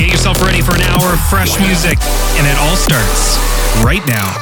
Get yourself ready for an hour of fresh music, and it all starts right now.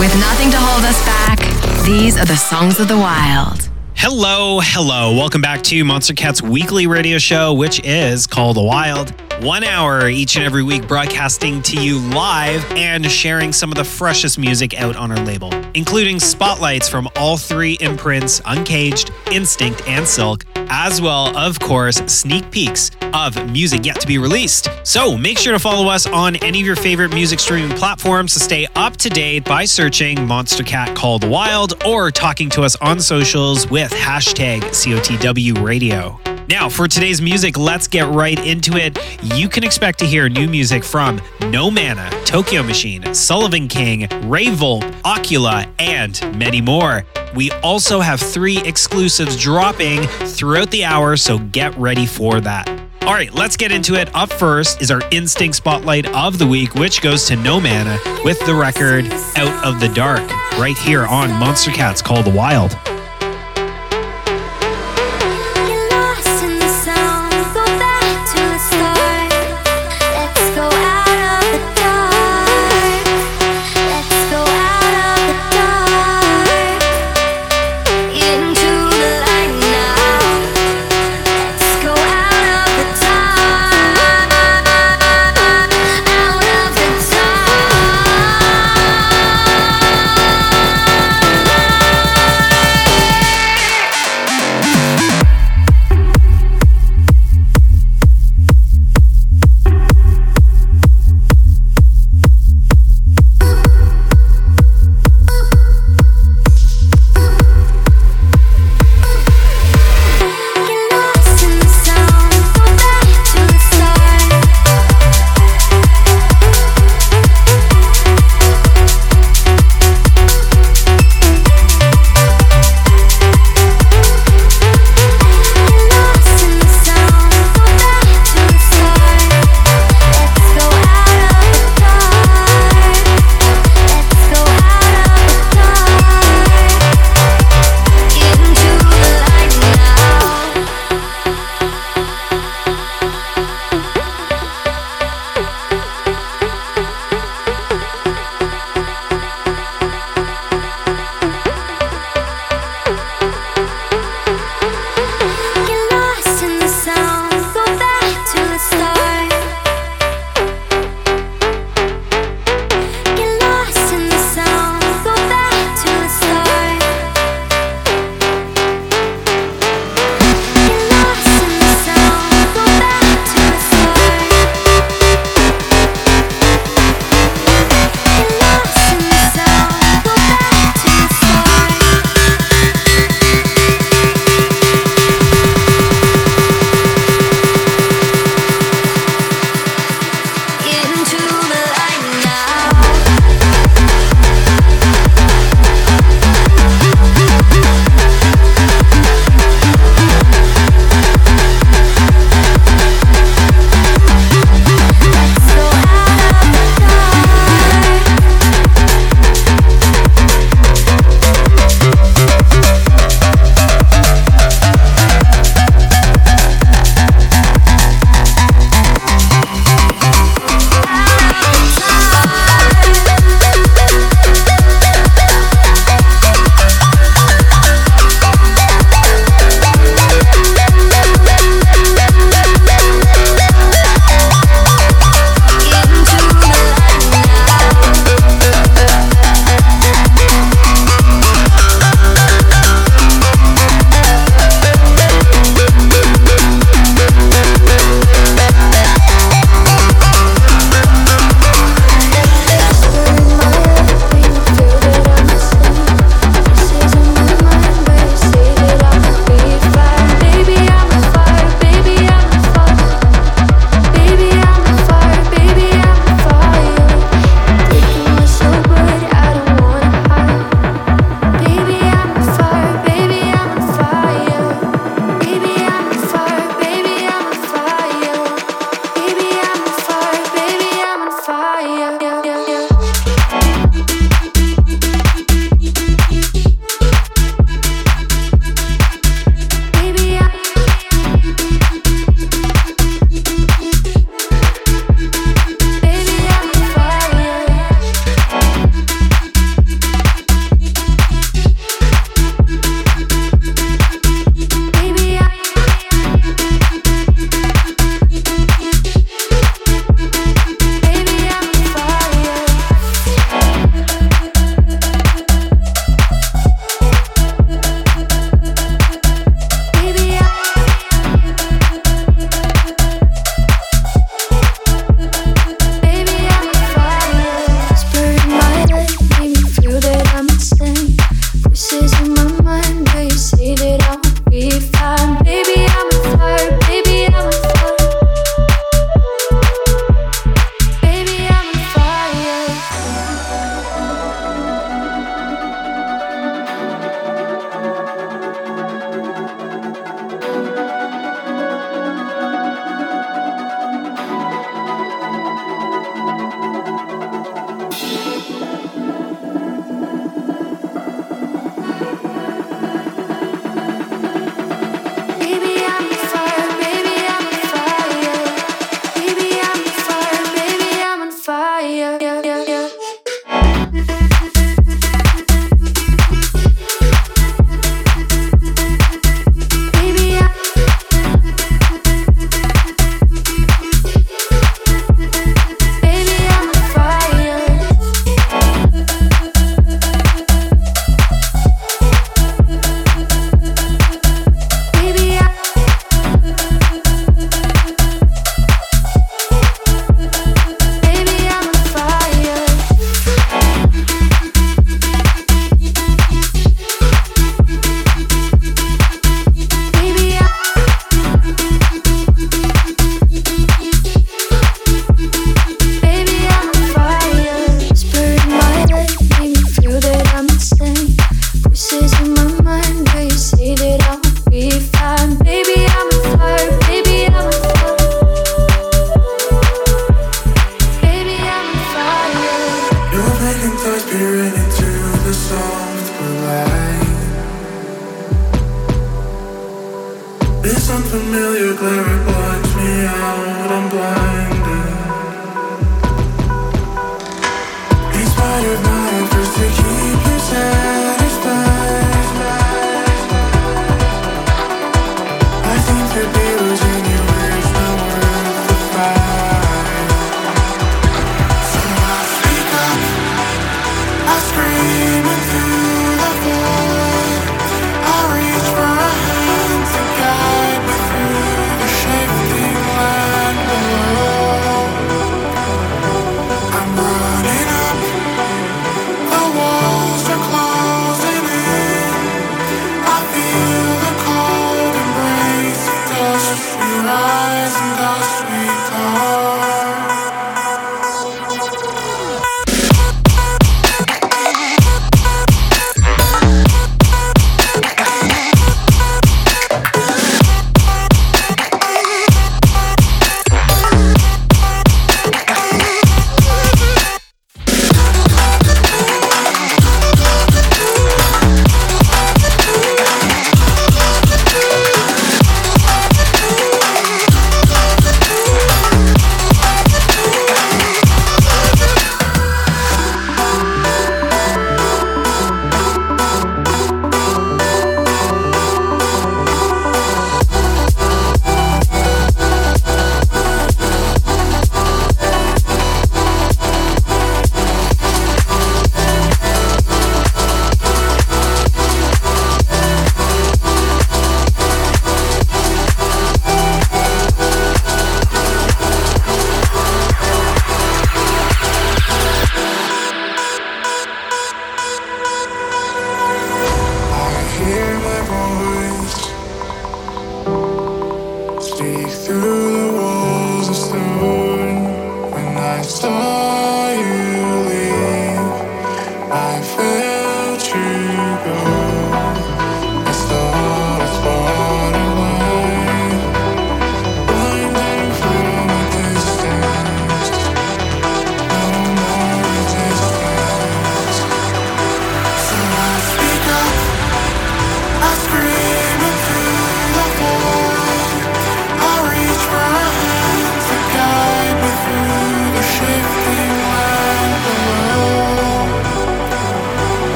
With nothing to hold us back, these are the songs of the wild. Hello, hello. Welcome back to Monstercat's weekly radio show, which is called The Wild. One hour each and every week, broadcasting to you live and sharing some of the freshest music out on our label, including spotlights from all three imprints Uncaged, Instinct, and Silk, as well, of course, sneak peeks of music yet to be released. So make sure to follow us on any of your favorite music streaming platforms to stay up to date by searching Monstercat Called Wild or talking to us on socials with hashtag COTW Radio. Now, for today's music, let's get right into it. You can expect to hear new music from No Mana, Tokyo Machine, Sullivan King, Ray Ocula, and many more. We also have three exclusives dropping throughout the hour, so get ready for that. All right, let's get into it. Up first is our Instinct Spotlight of the Week, which goes to No Mana with the record Out of the Dark, right here on Monstercats Call the Wild.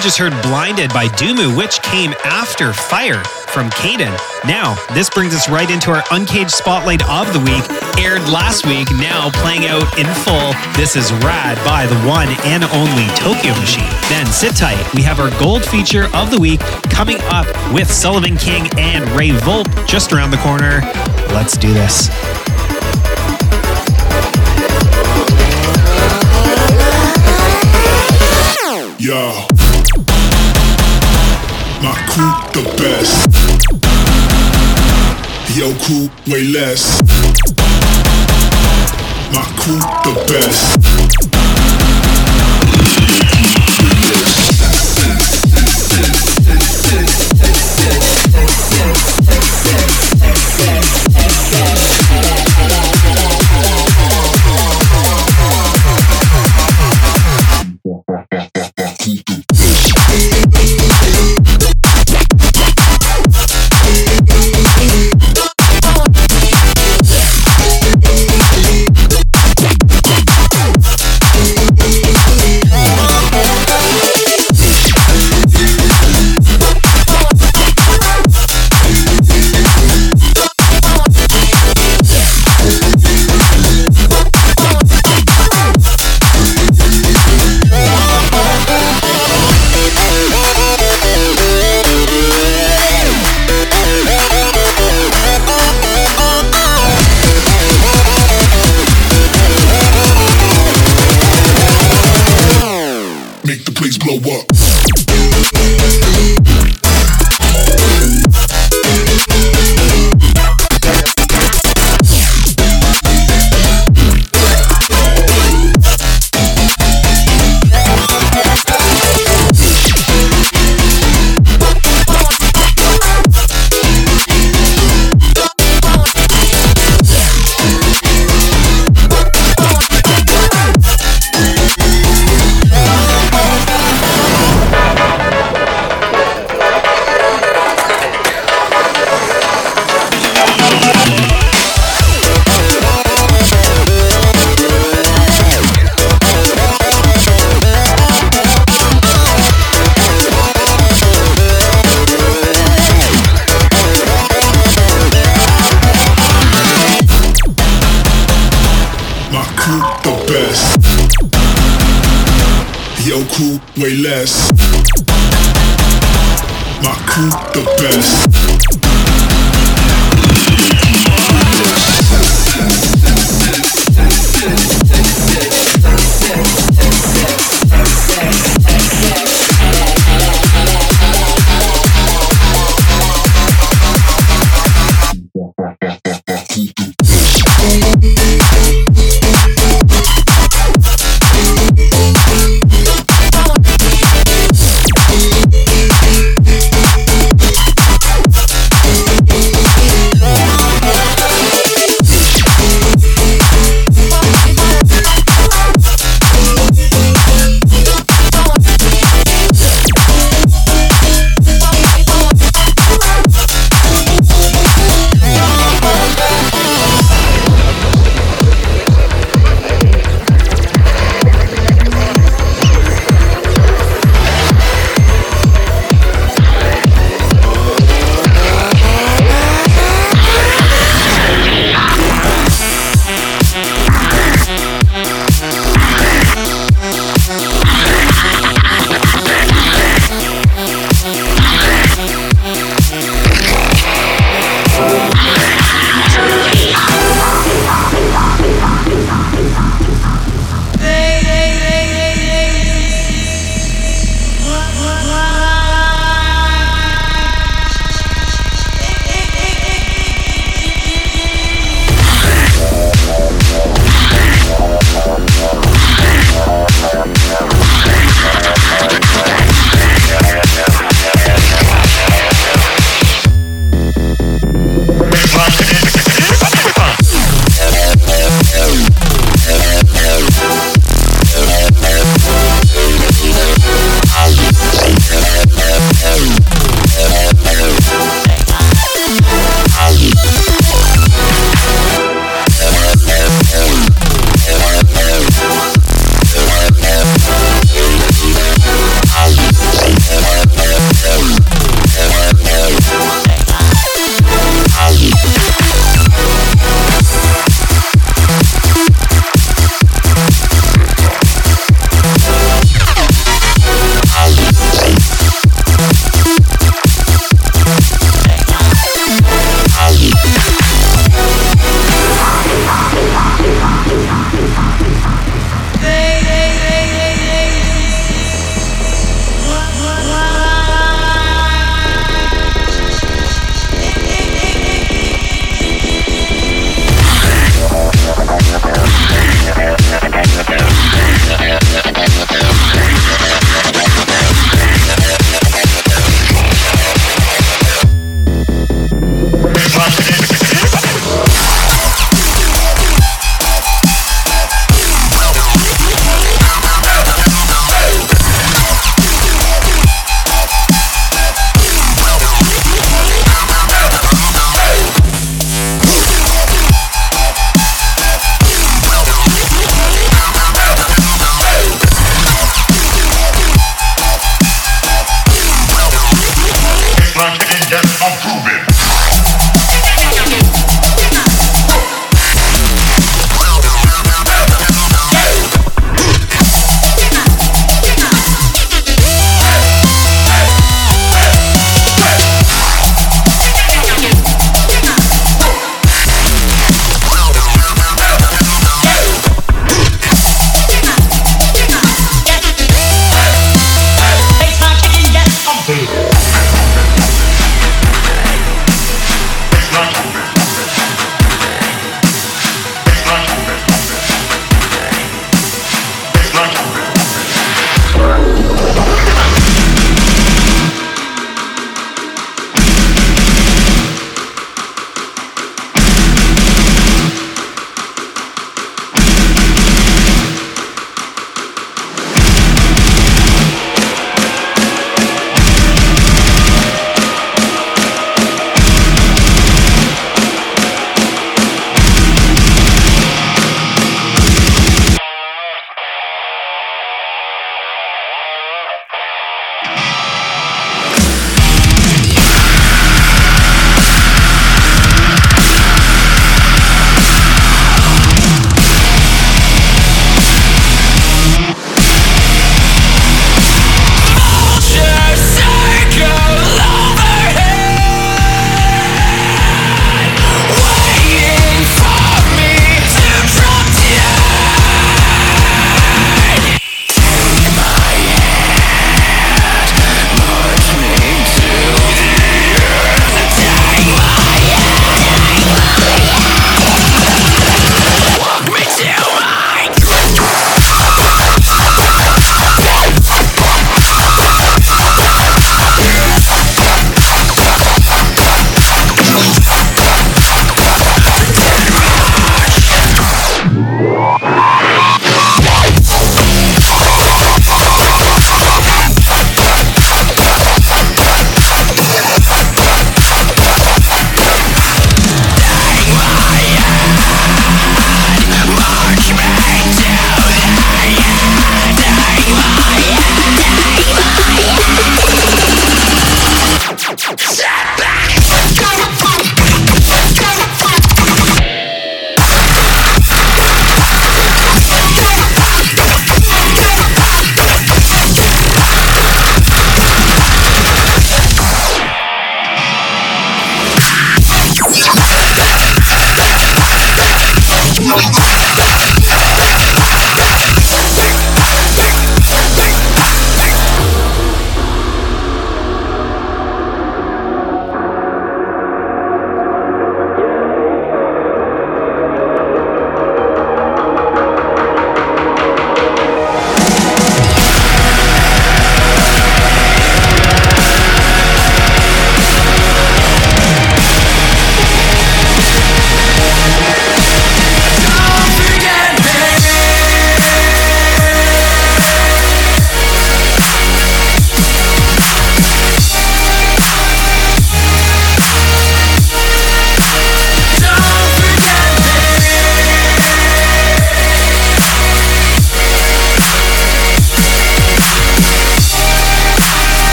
Just heard Blinded by Dumu, which came after Fire from Caden. Now, this brings us right into our Uncaged Spotlight of the Week, aired last week, now playing out in full. This is Rad by the one and only Tokyo Machine. Then sit tight, we have our gold feature of the week coming up with Sullivan King and Ray Volpe just around the corner. Let's do this. Yo. My crew the best. Yo crew way less. My crew the best.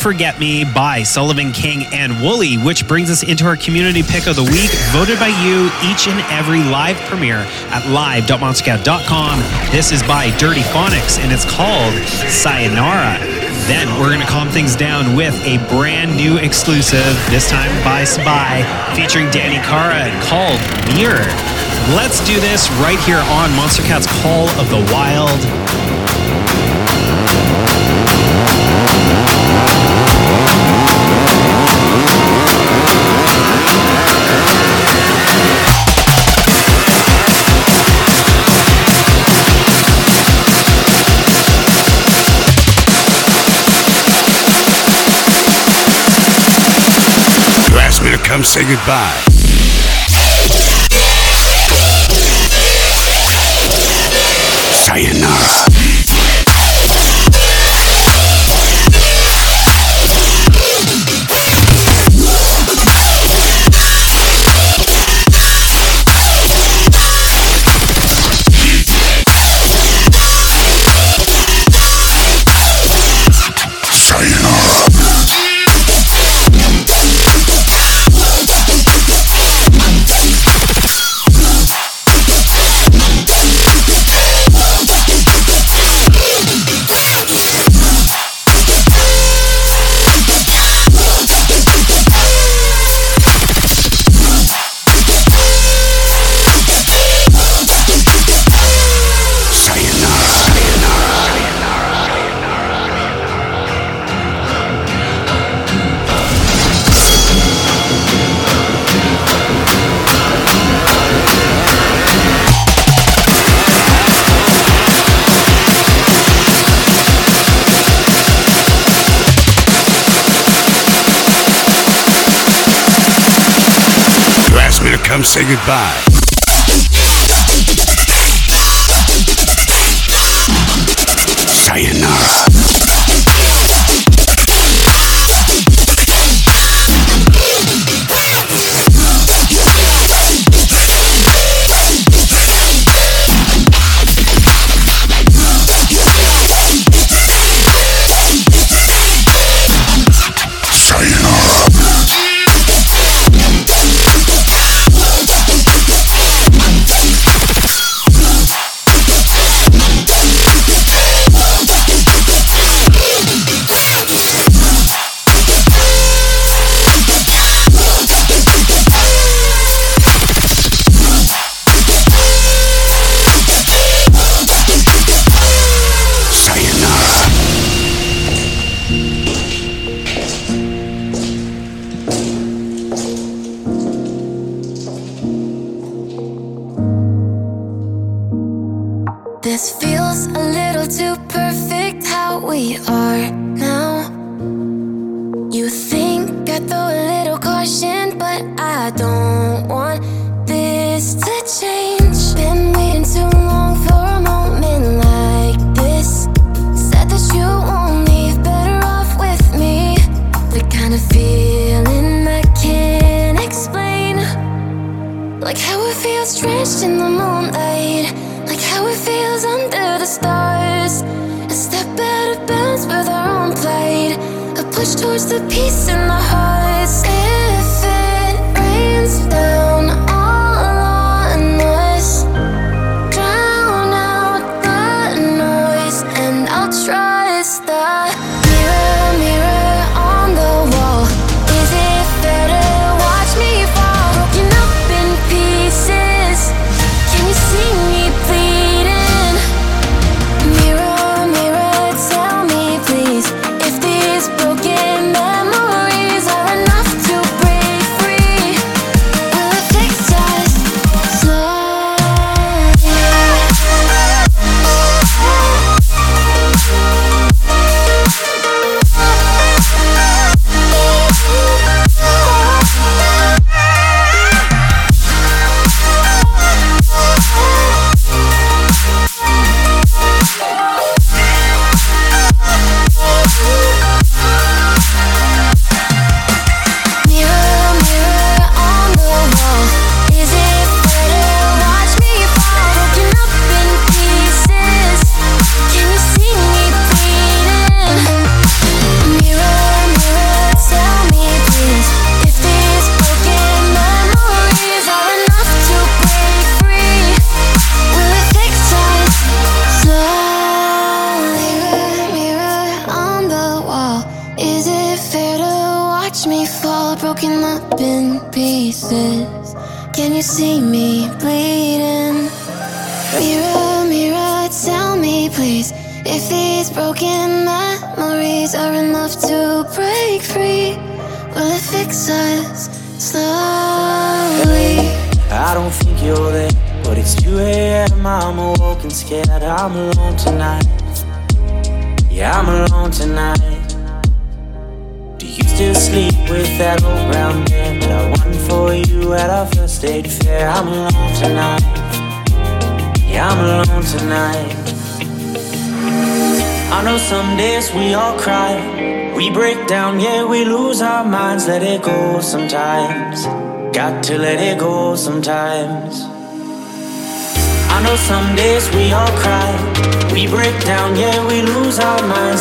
Forget Me by Sullivan King and Wooli, which brings us into our community pick of the week, voted by you each and every live premiere at live.monstercat.com. This is by Dirtyphonics and it's called Sayonara. Then we're going to calm things down with a brand new exclusive, this time by Spy, featuring Danny Cara called Mirror. Let's do this right here on Monstercat's Call of the Wild. Asked me to come say goodbye. Asked me to come say goodbye.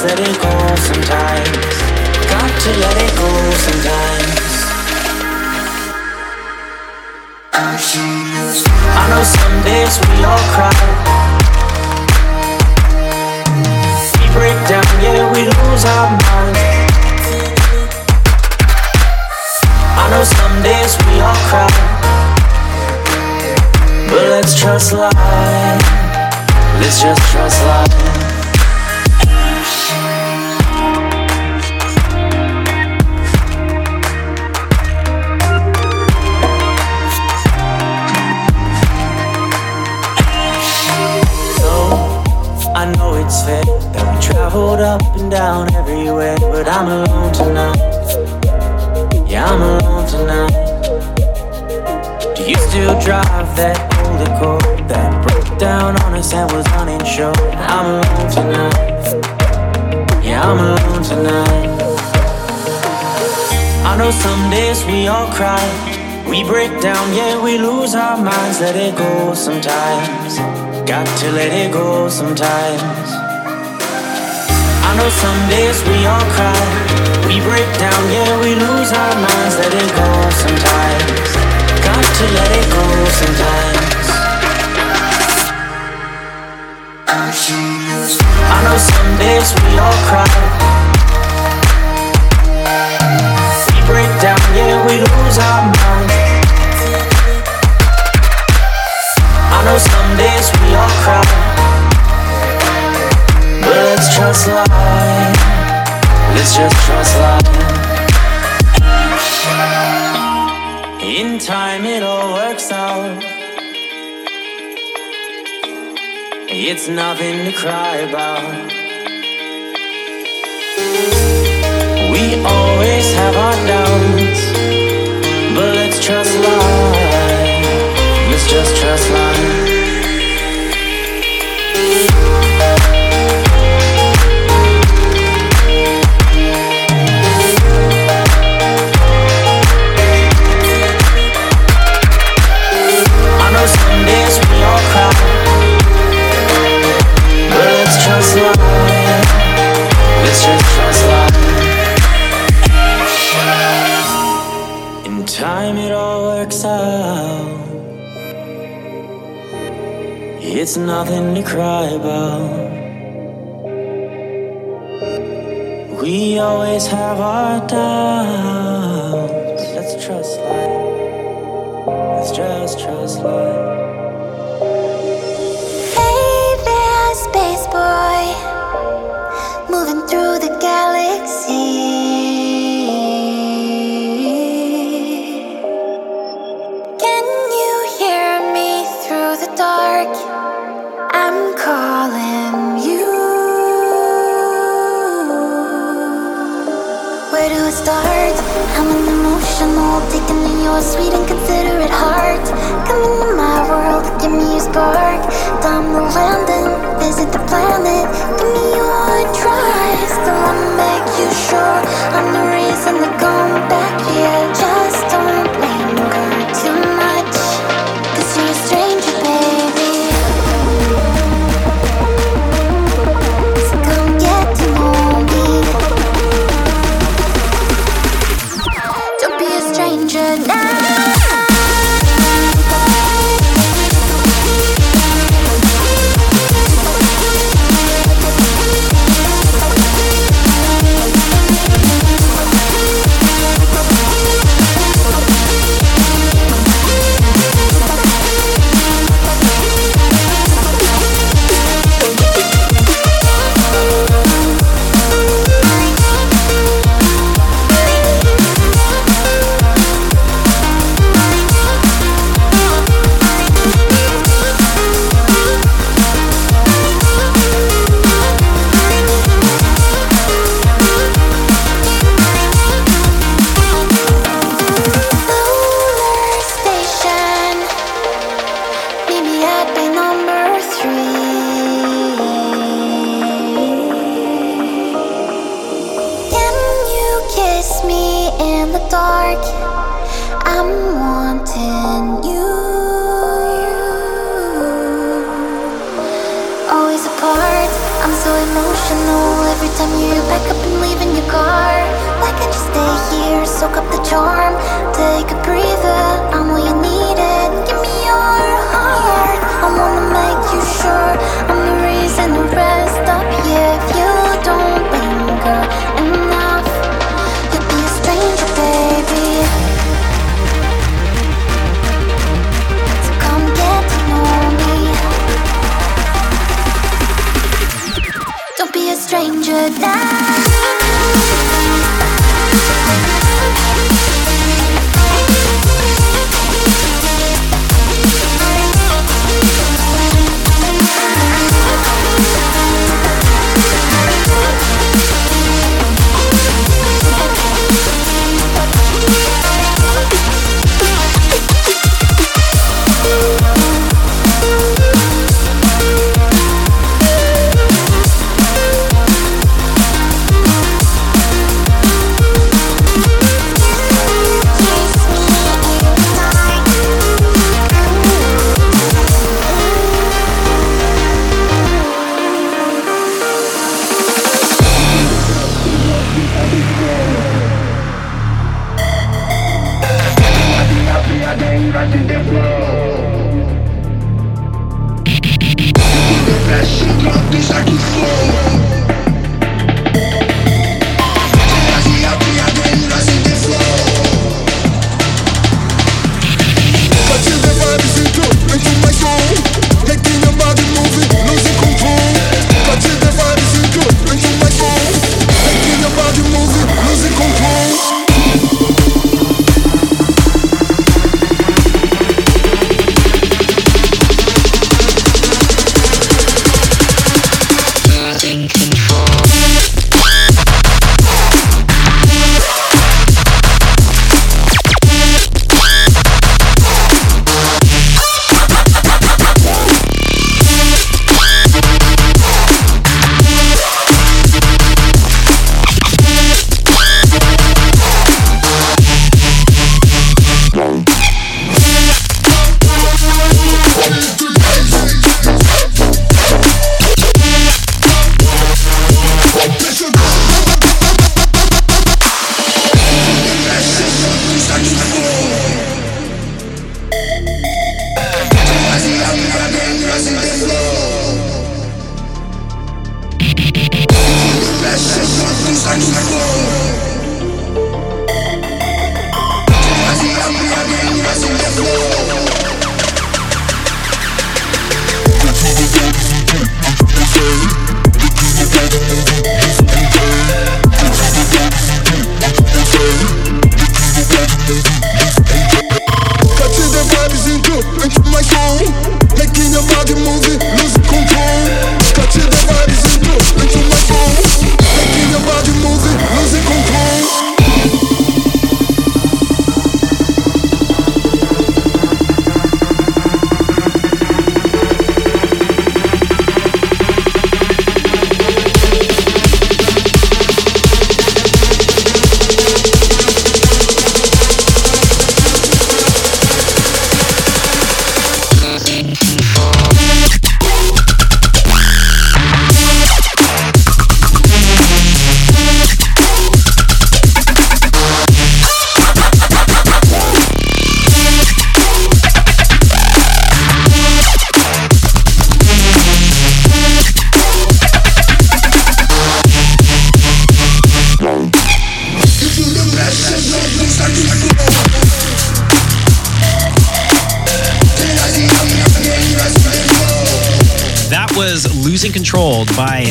Let it go sometimes. Got to let it go sometimes. I know some days we all cry. We break down, yeah, we lose our minds. I know some days we all cry. But let's trust life. Let's just trust life. It's fair that we traveled up and down everywhere, but I'm alone tonight. Yeah, I'm alone tonight. Do you still drive that old Accord that broke down on us and was uninsured? I'm alone tonight. Yeah, I'm alone tonight. I know some days we all cry. We break down, yeah, we lose our minds. Let it go sometimes. Got to let it go sometimes. I know some days we all cry. We break down, yeah, we lose our minds. Let it go sometimes. Got to let it go sometimes. I know some days we all cry. We break down, yeah, we lose our minds. I know some days we all cry. Just trust life. Let's just trust life. In time, it all works out. It's nothing to cry about.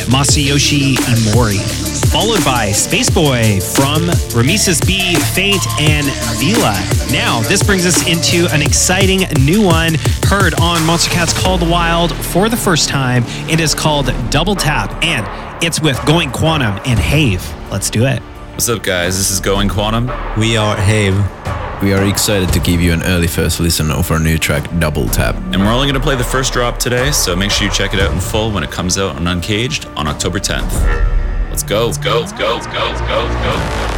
Masayoshi Iimori, followed by Space Boy from Rameses B, Faint, and Vila. Now, this brings us into an exciting new one heard on Monstercat's Called The Wild for the first time. It is called Double Tap, and it's with Going Quantum and Have. Let's do it. What's up, guys? This is Going Quantum. We are Have. We are excited to give you an early first listen of our new track, Double Tap. And we're only going to play the first drop today, so make sure you check it out in full when it comes out on Uncaged on October 10th. Let's go. Let's go. Let's go. Let's go. Let's go. Let's go.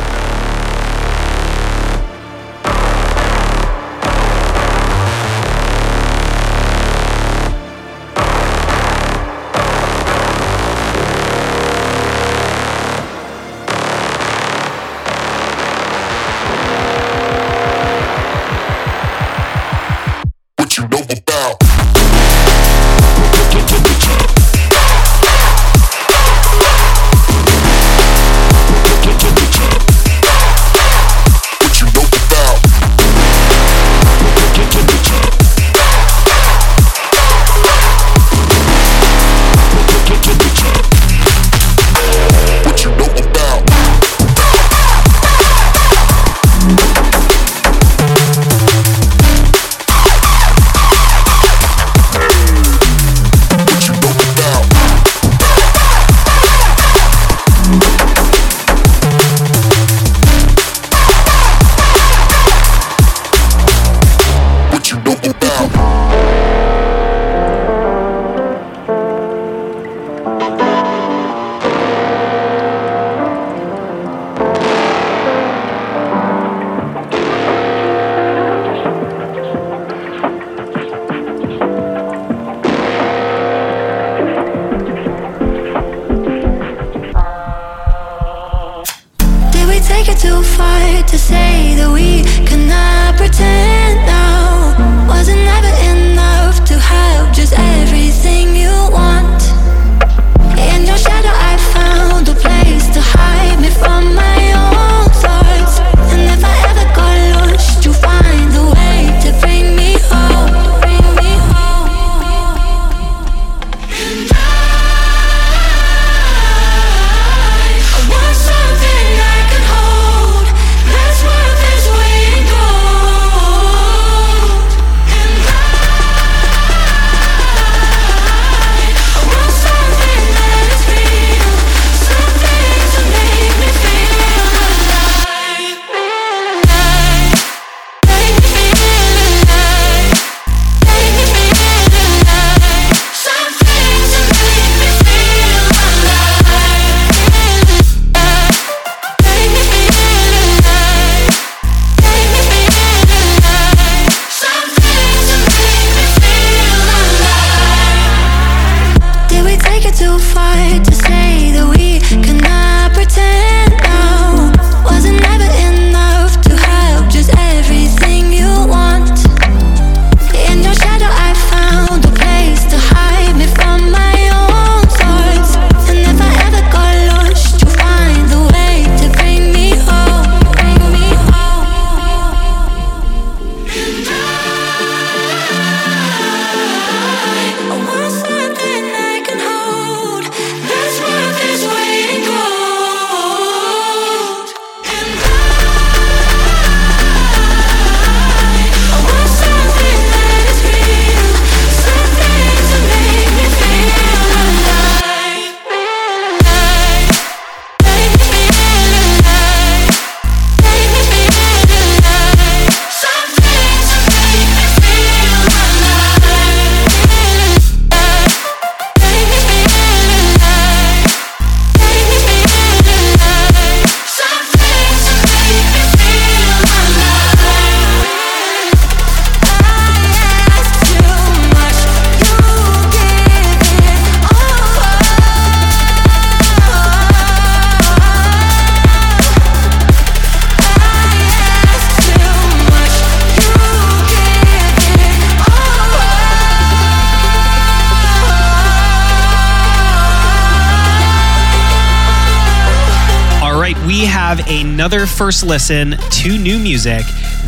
another first listen to new music.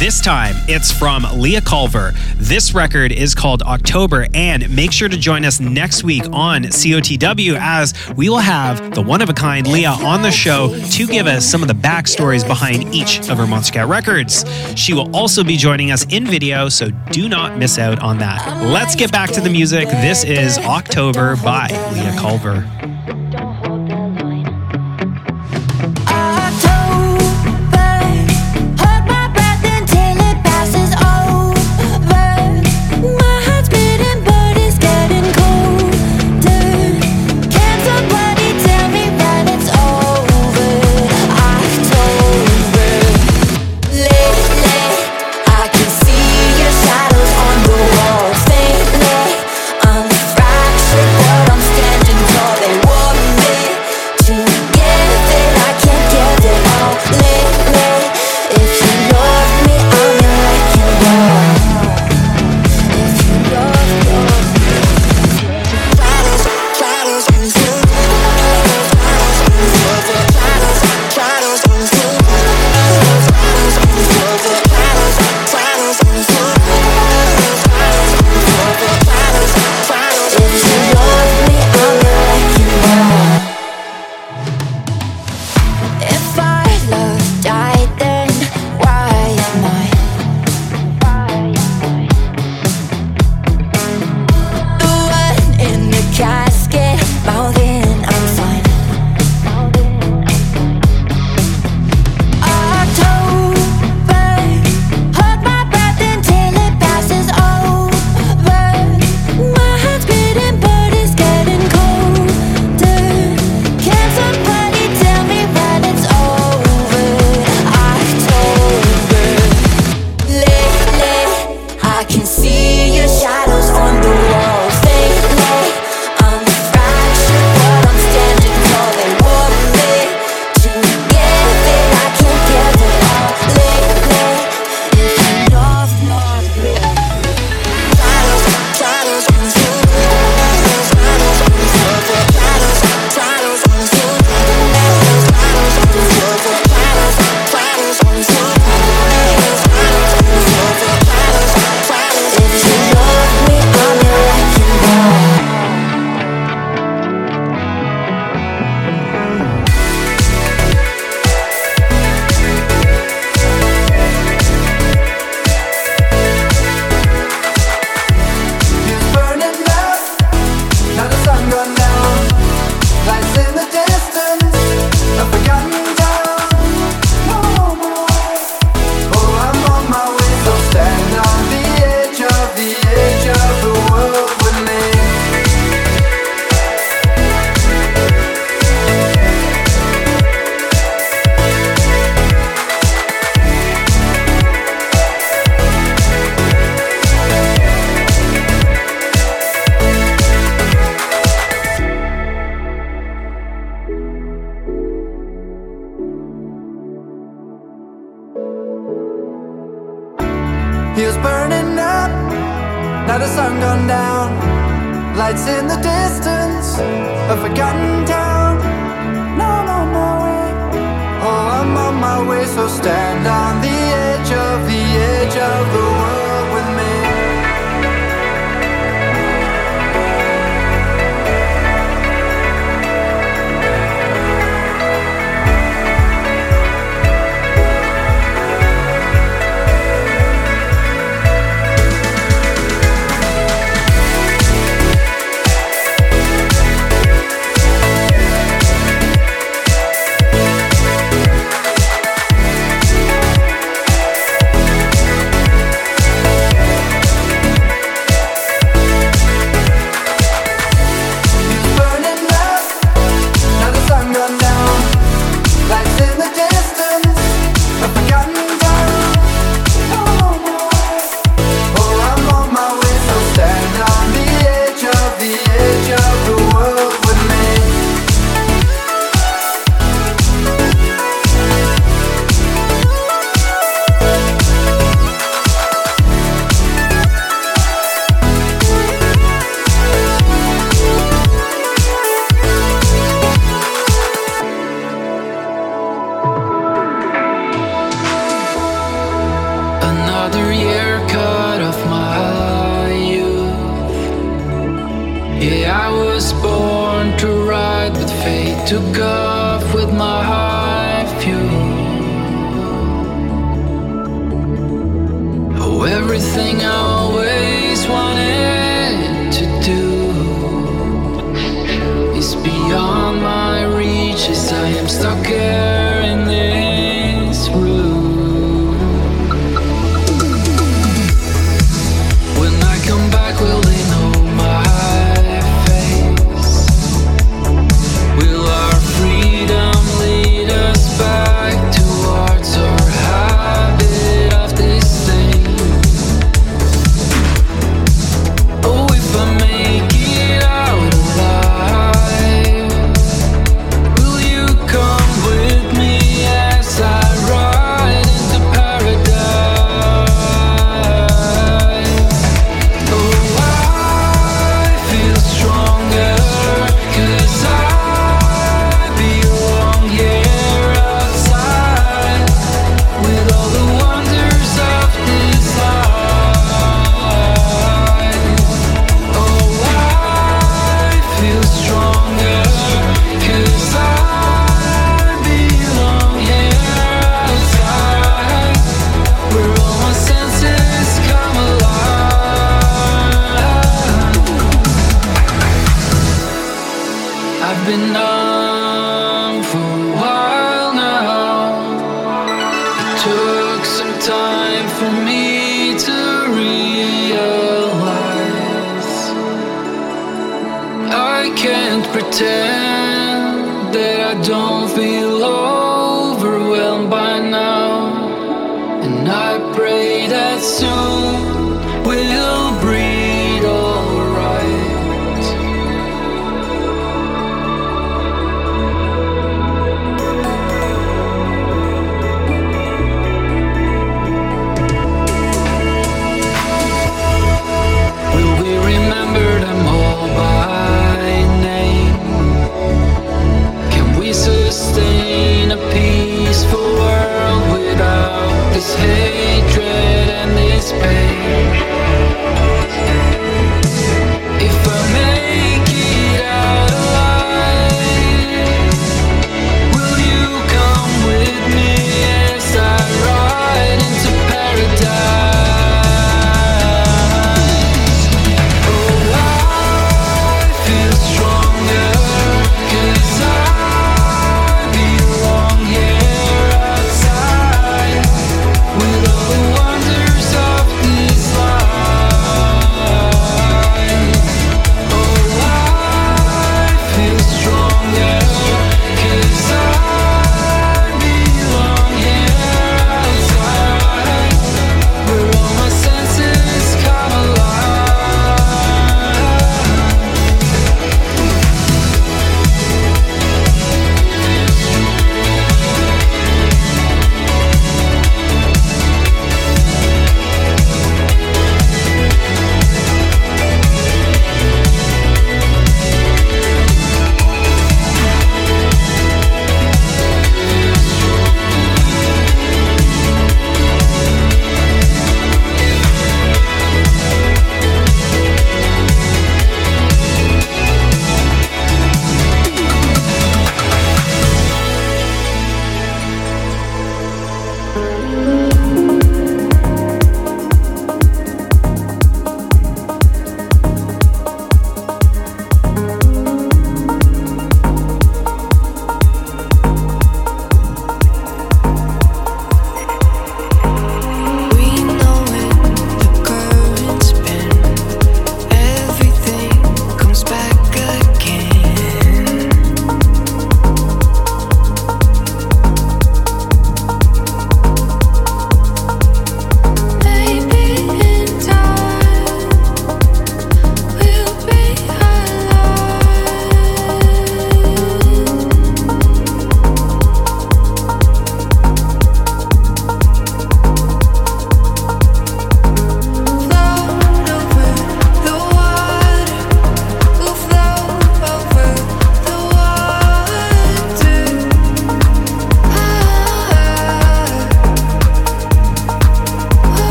This time it's from Leah Culver. This record is called October, and make sure to join us next week on COTW as we will have the one of a kind Leah on the show to give us some of the backstories behind each of her Monstercat records. She will also be joining us in video, so do not miss out on that. Let's get back to the music. This is October by Leah Culver. Another year cut off my youth. Yeah, I was born to ride, but fate took off with my high fuel. Oh, everything I I don't feel overwhelmed by now, and I pray that soon.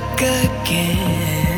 back again.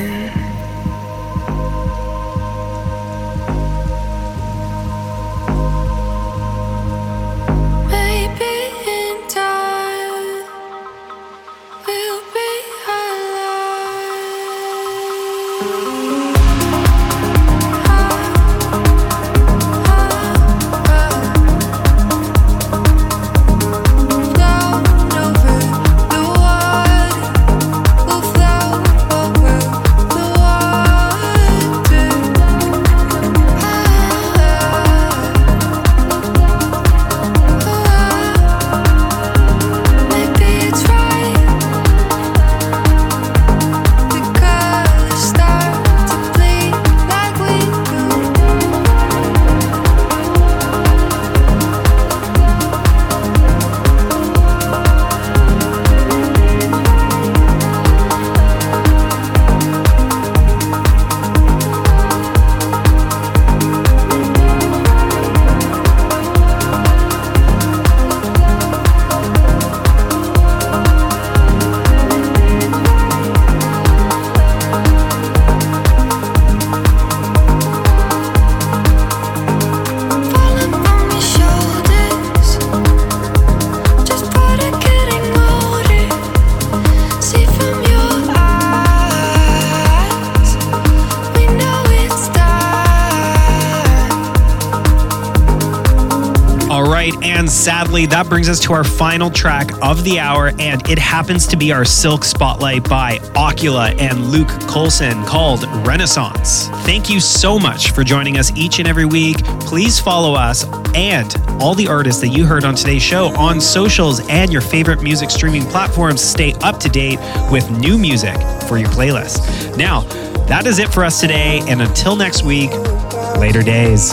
That brings us to our final track of the hour, and it happens to be our Silk Spotlight by Ocula and Luke Colson called Renaissance. Thank you so much for joining us each and every week. Please follow us and all the artists that you heard on today's show on socials and your favorite music streaming platforms. Stay up to date with new music for your playlist. Now, that is it for us today, and until next week, later days.